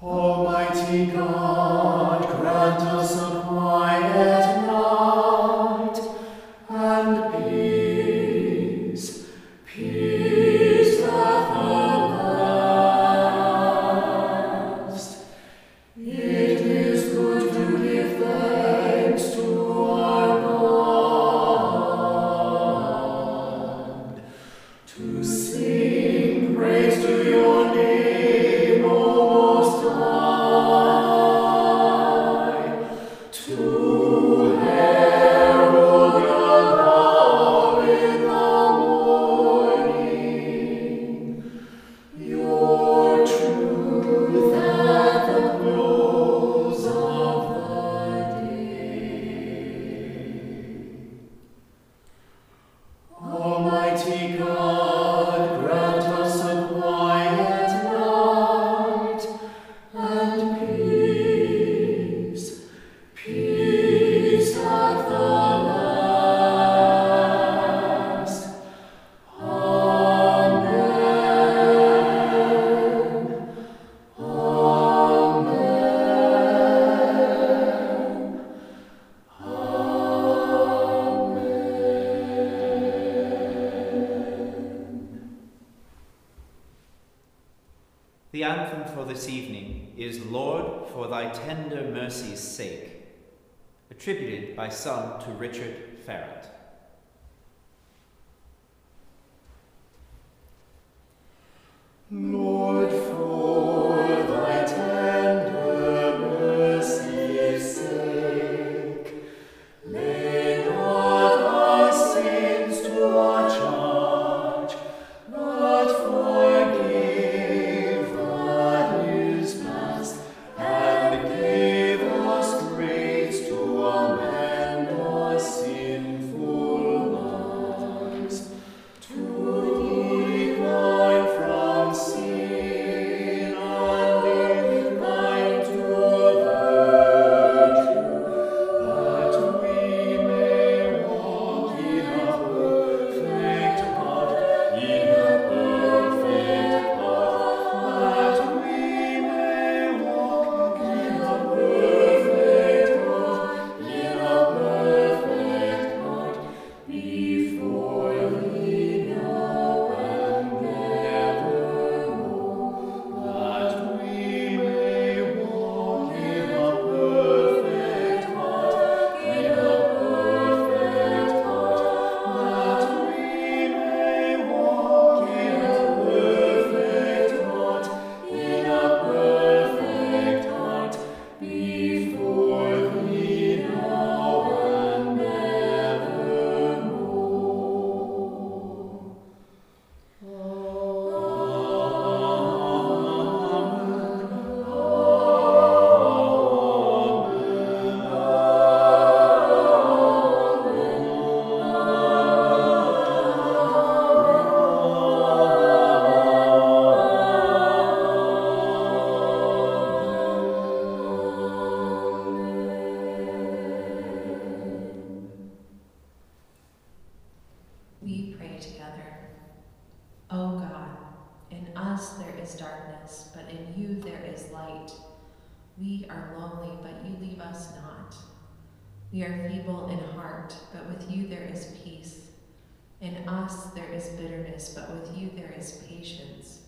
Almighty God, grant us a for this evening is Lord, for thy tender mercy's sake, attributed by some to Richard Farrant. There is light. We are lonely, but you leave us not. We are feeble in heart, but with you there is peace. In us there is bitterness, but with you there is patience.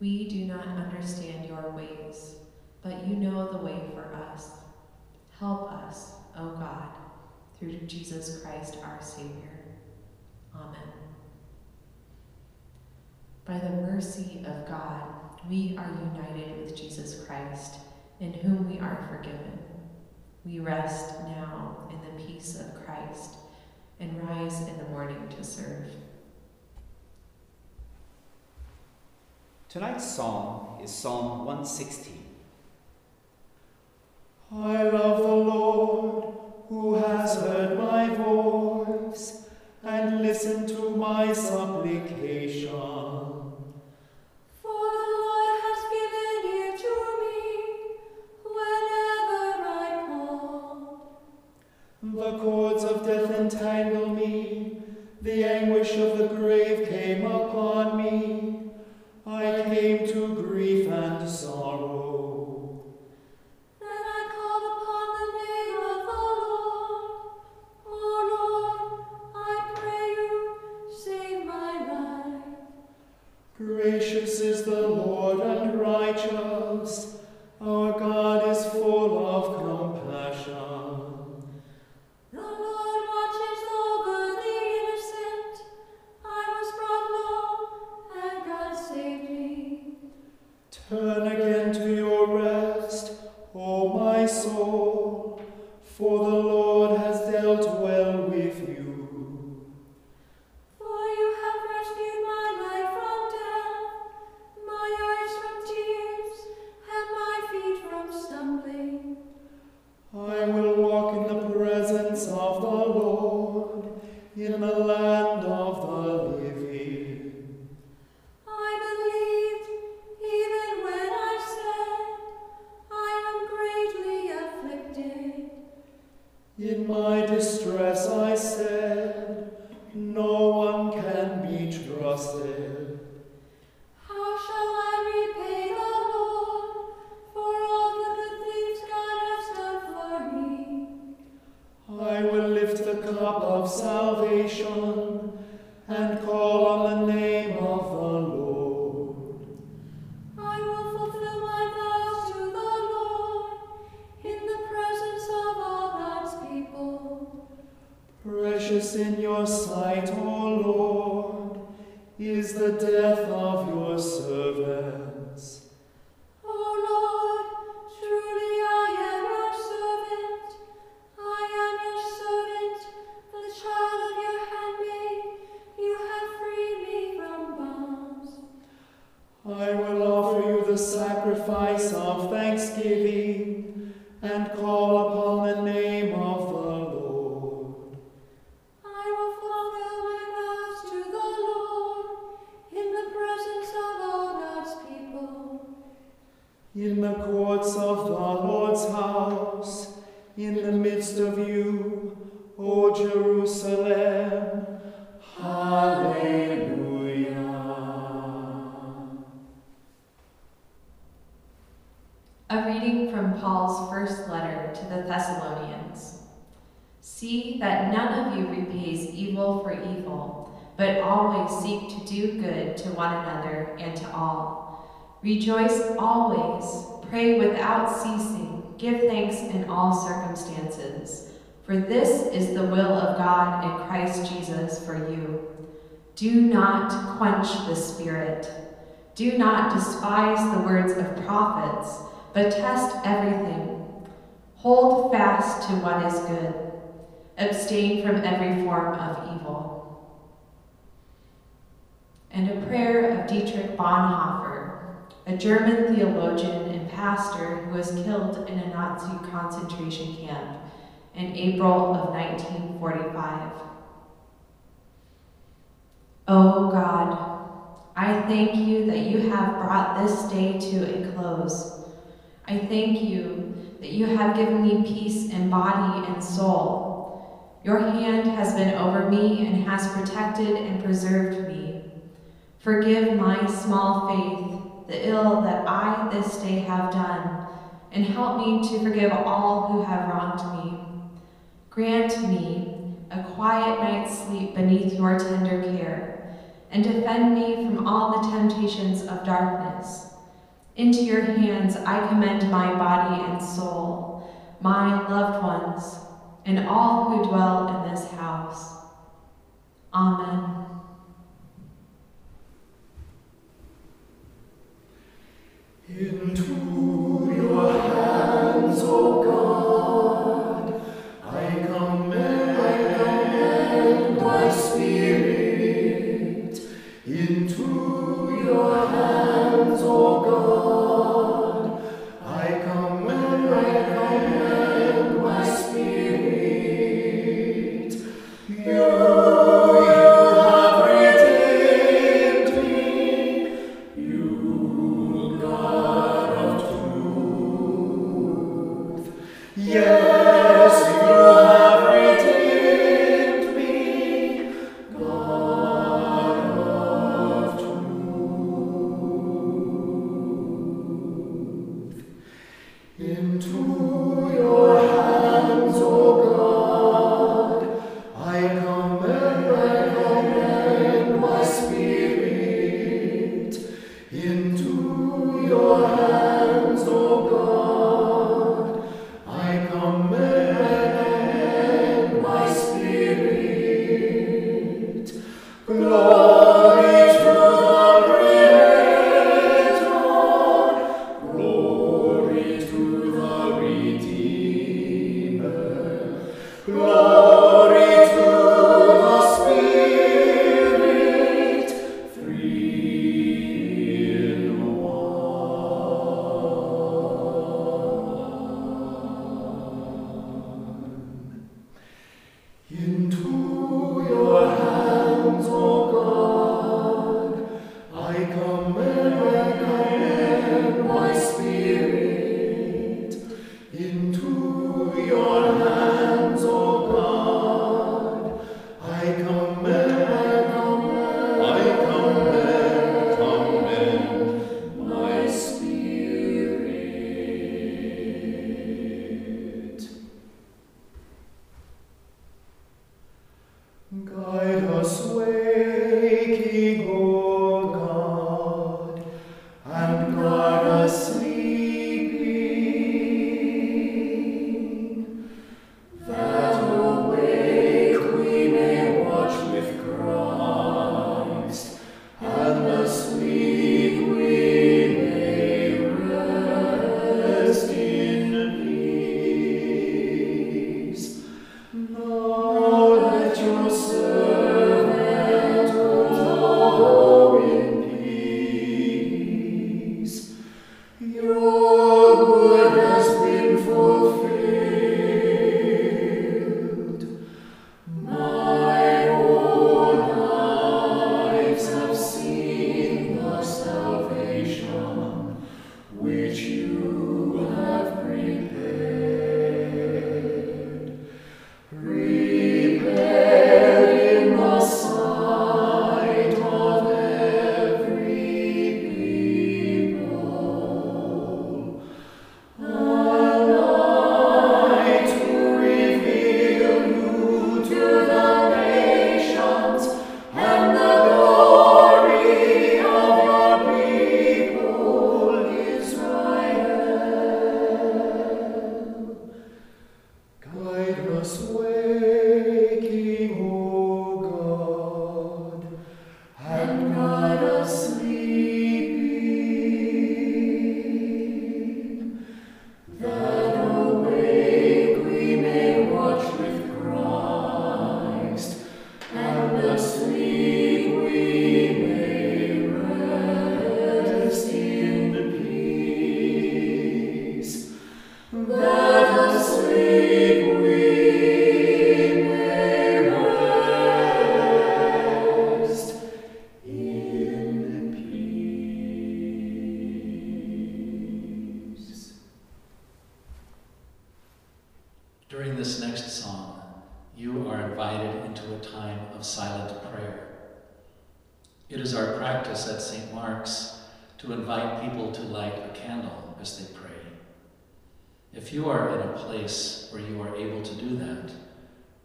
We do not understand your ways, but you know the way for us. Help us, O God, through Jesus Christ our Savior. Amen. By the mercy of God, we are united with Jesus Christ, in whom we are forgiven. We rest now in the peace of Christ and rise in the morning to serve. Tonight's psalm is Psalm 116. I love the Lord, who has heard my voice and listened to my supplication. Of salvation sacrifice of thanksgiving from Paul's first letter to the Thessalonians. See that none of you repays evil for evil, but always seek to do good to one another and to all. Rejoice always, pray without ceasing, give thanks in all circumstances, for this is the will of God in Christ Jesus for you. Do not quench the Spirit. Do not despise the words of prophets, but test everything. Hold fast to what is good. Abstain from every form of evil. And a prayer of Dietrich Bonhoeffer, a German theologian and pastor who was killed in a Nazi concentration camp in April of 1945. Oh God, I thank you that you have brought this day to a close. I thank you that you have given me peace in body and soul. Your hand has been over me and has protected and preserved me. Forgive my small faith, the ill that I this day have done, and help me to forgive all who have wronged me. Grant me a quiet night's sleep beneath your tender care, and defend me from all the temptations of darkness. Into your hands I commend my body and soul, my loved ones, and all who dwell in this house. Amen. Into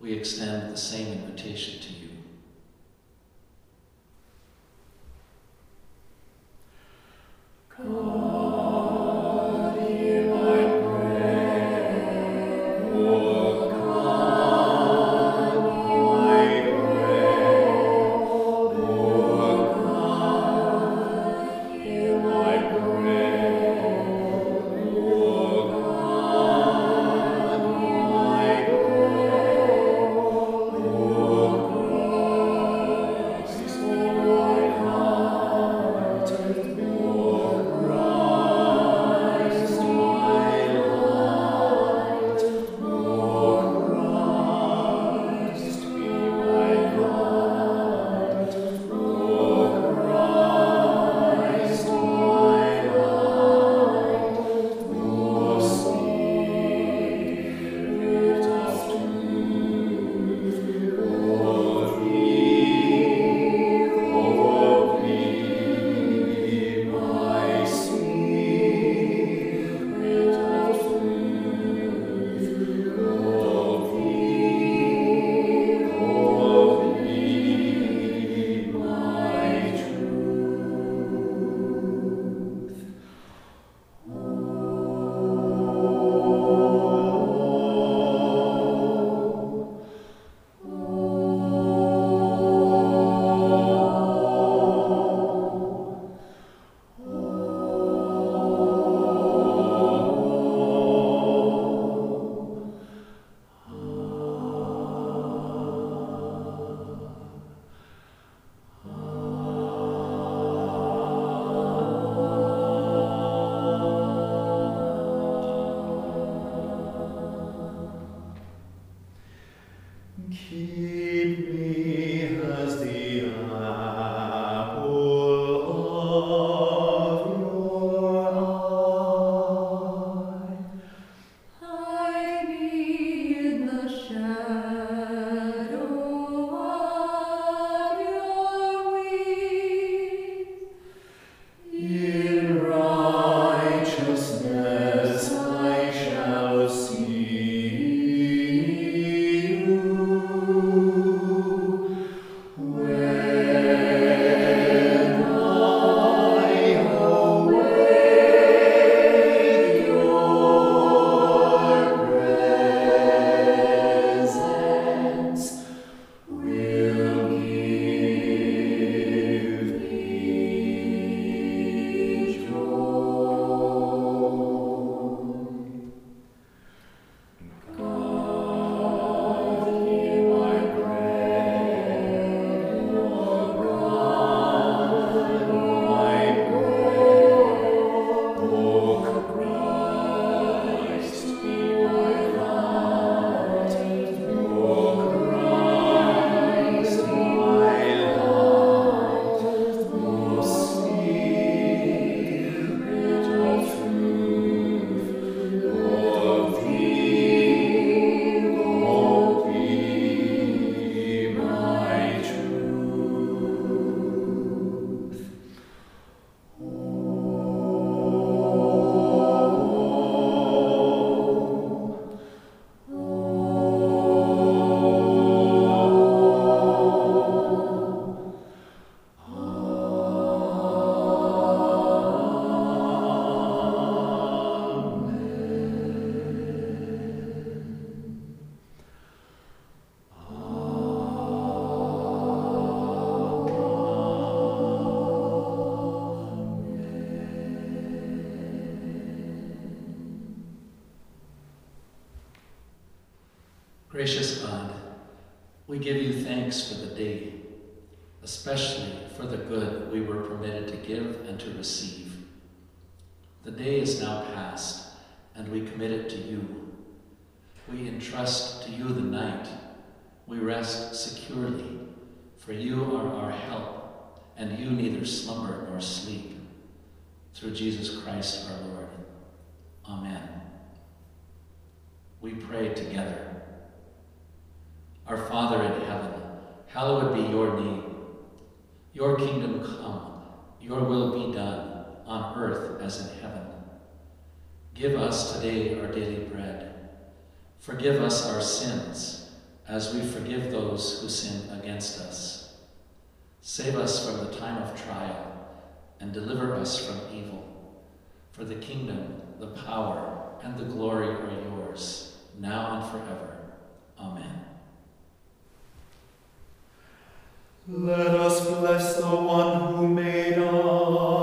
we extend the same invitation to you. The day is now past, and we commit it to you. We entrust to you the night. We rest securely, for you are our help, and you neither slumber nor sleep. Through Jesus Christ our Lord. Amen. We pray together. Our Father in heaven, hallowed be your name. Your kingdom come, your will be done, on earth as in heaven. Give us today our daily bread. Forgive us our sins, as we forgive those who sin against us. Save us from the time of trial, and deliver us from evil. For the kingdom, the power, and the glory are yours, now and forever. Amen. Let us bless the one who made us.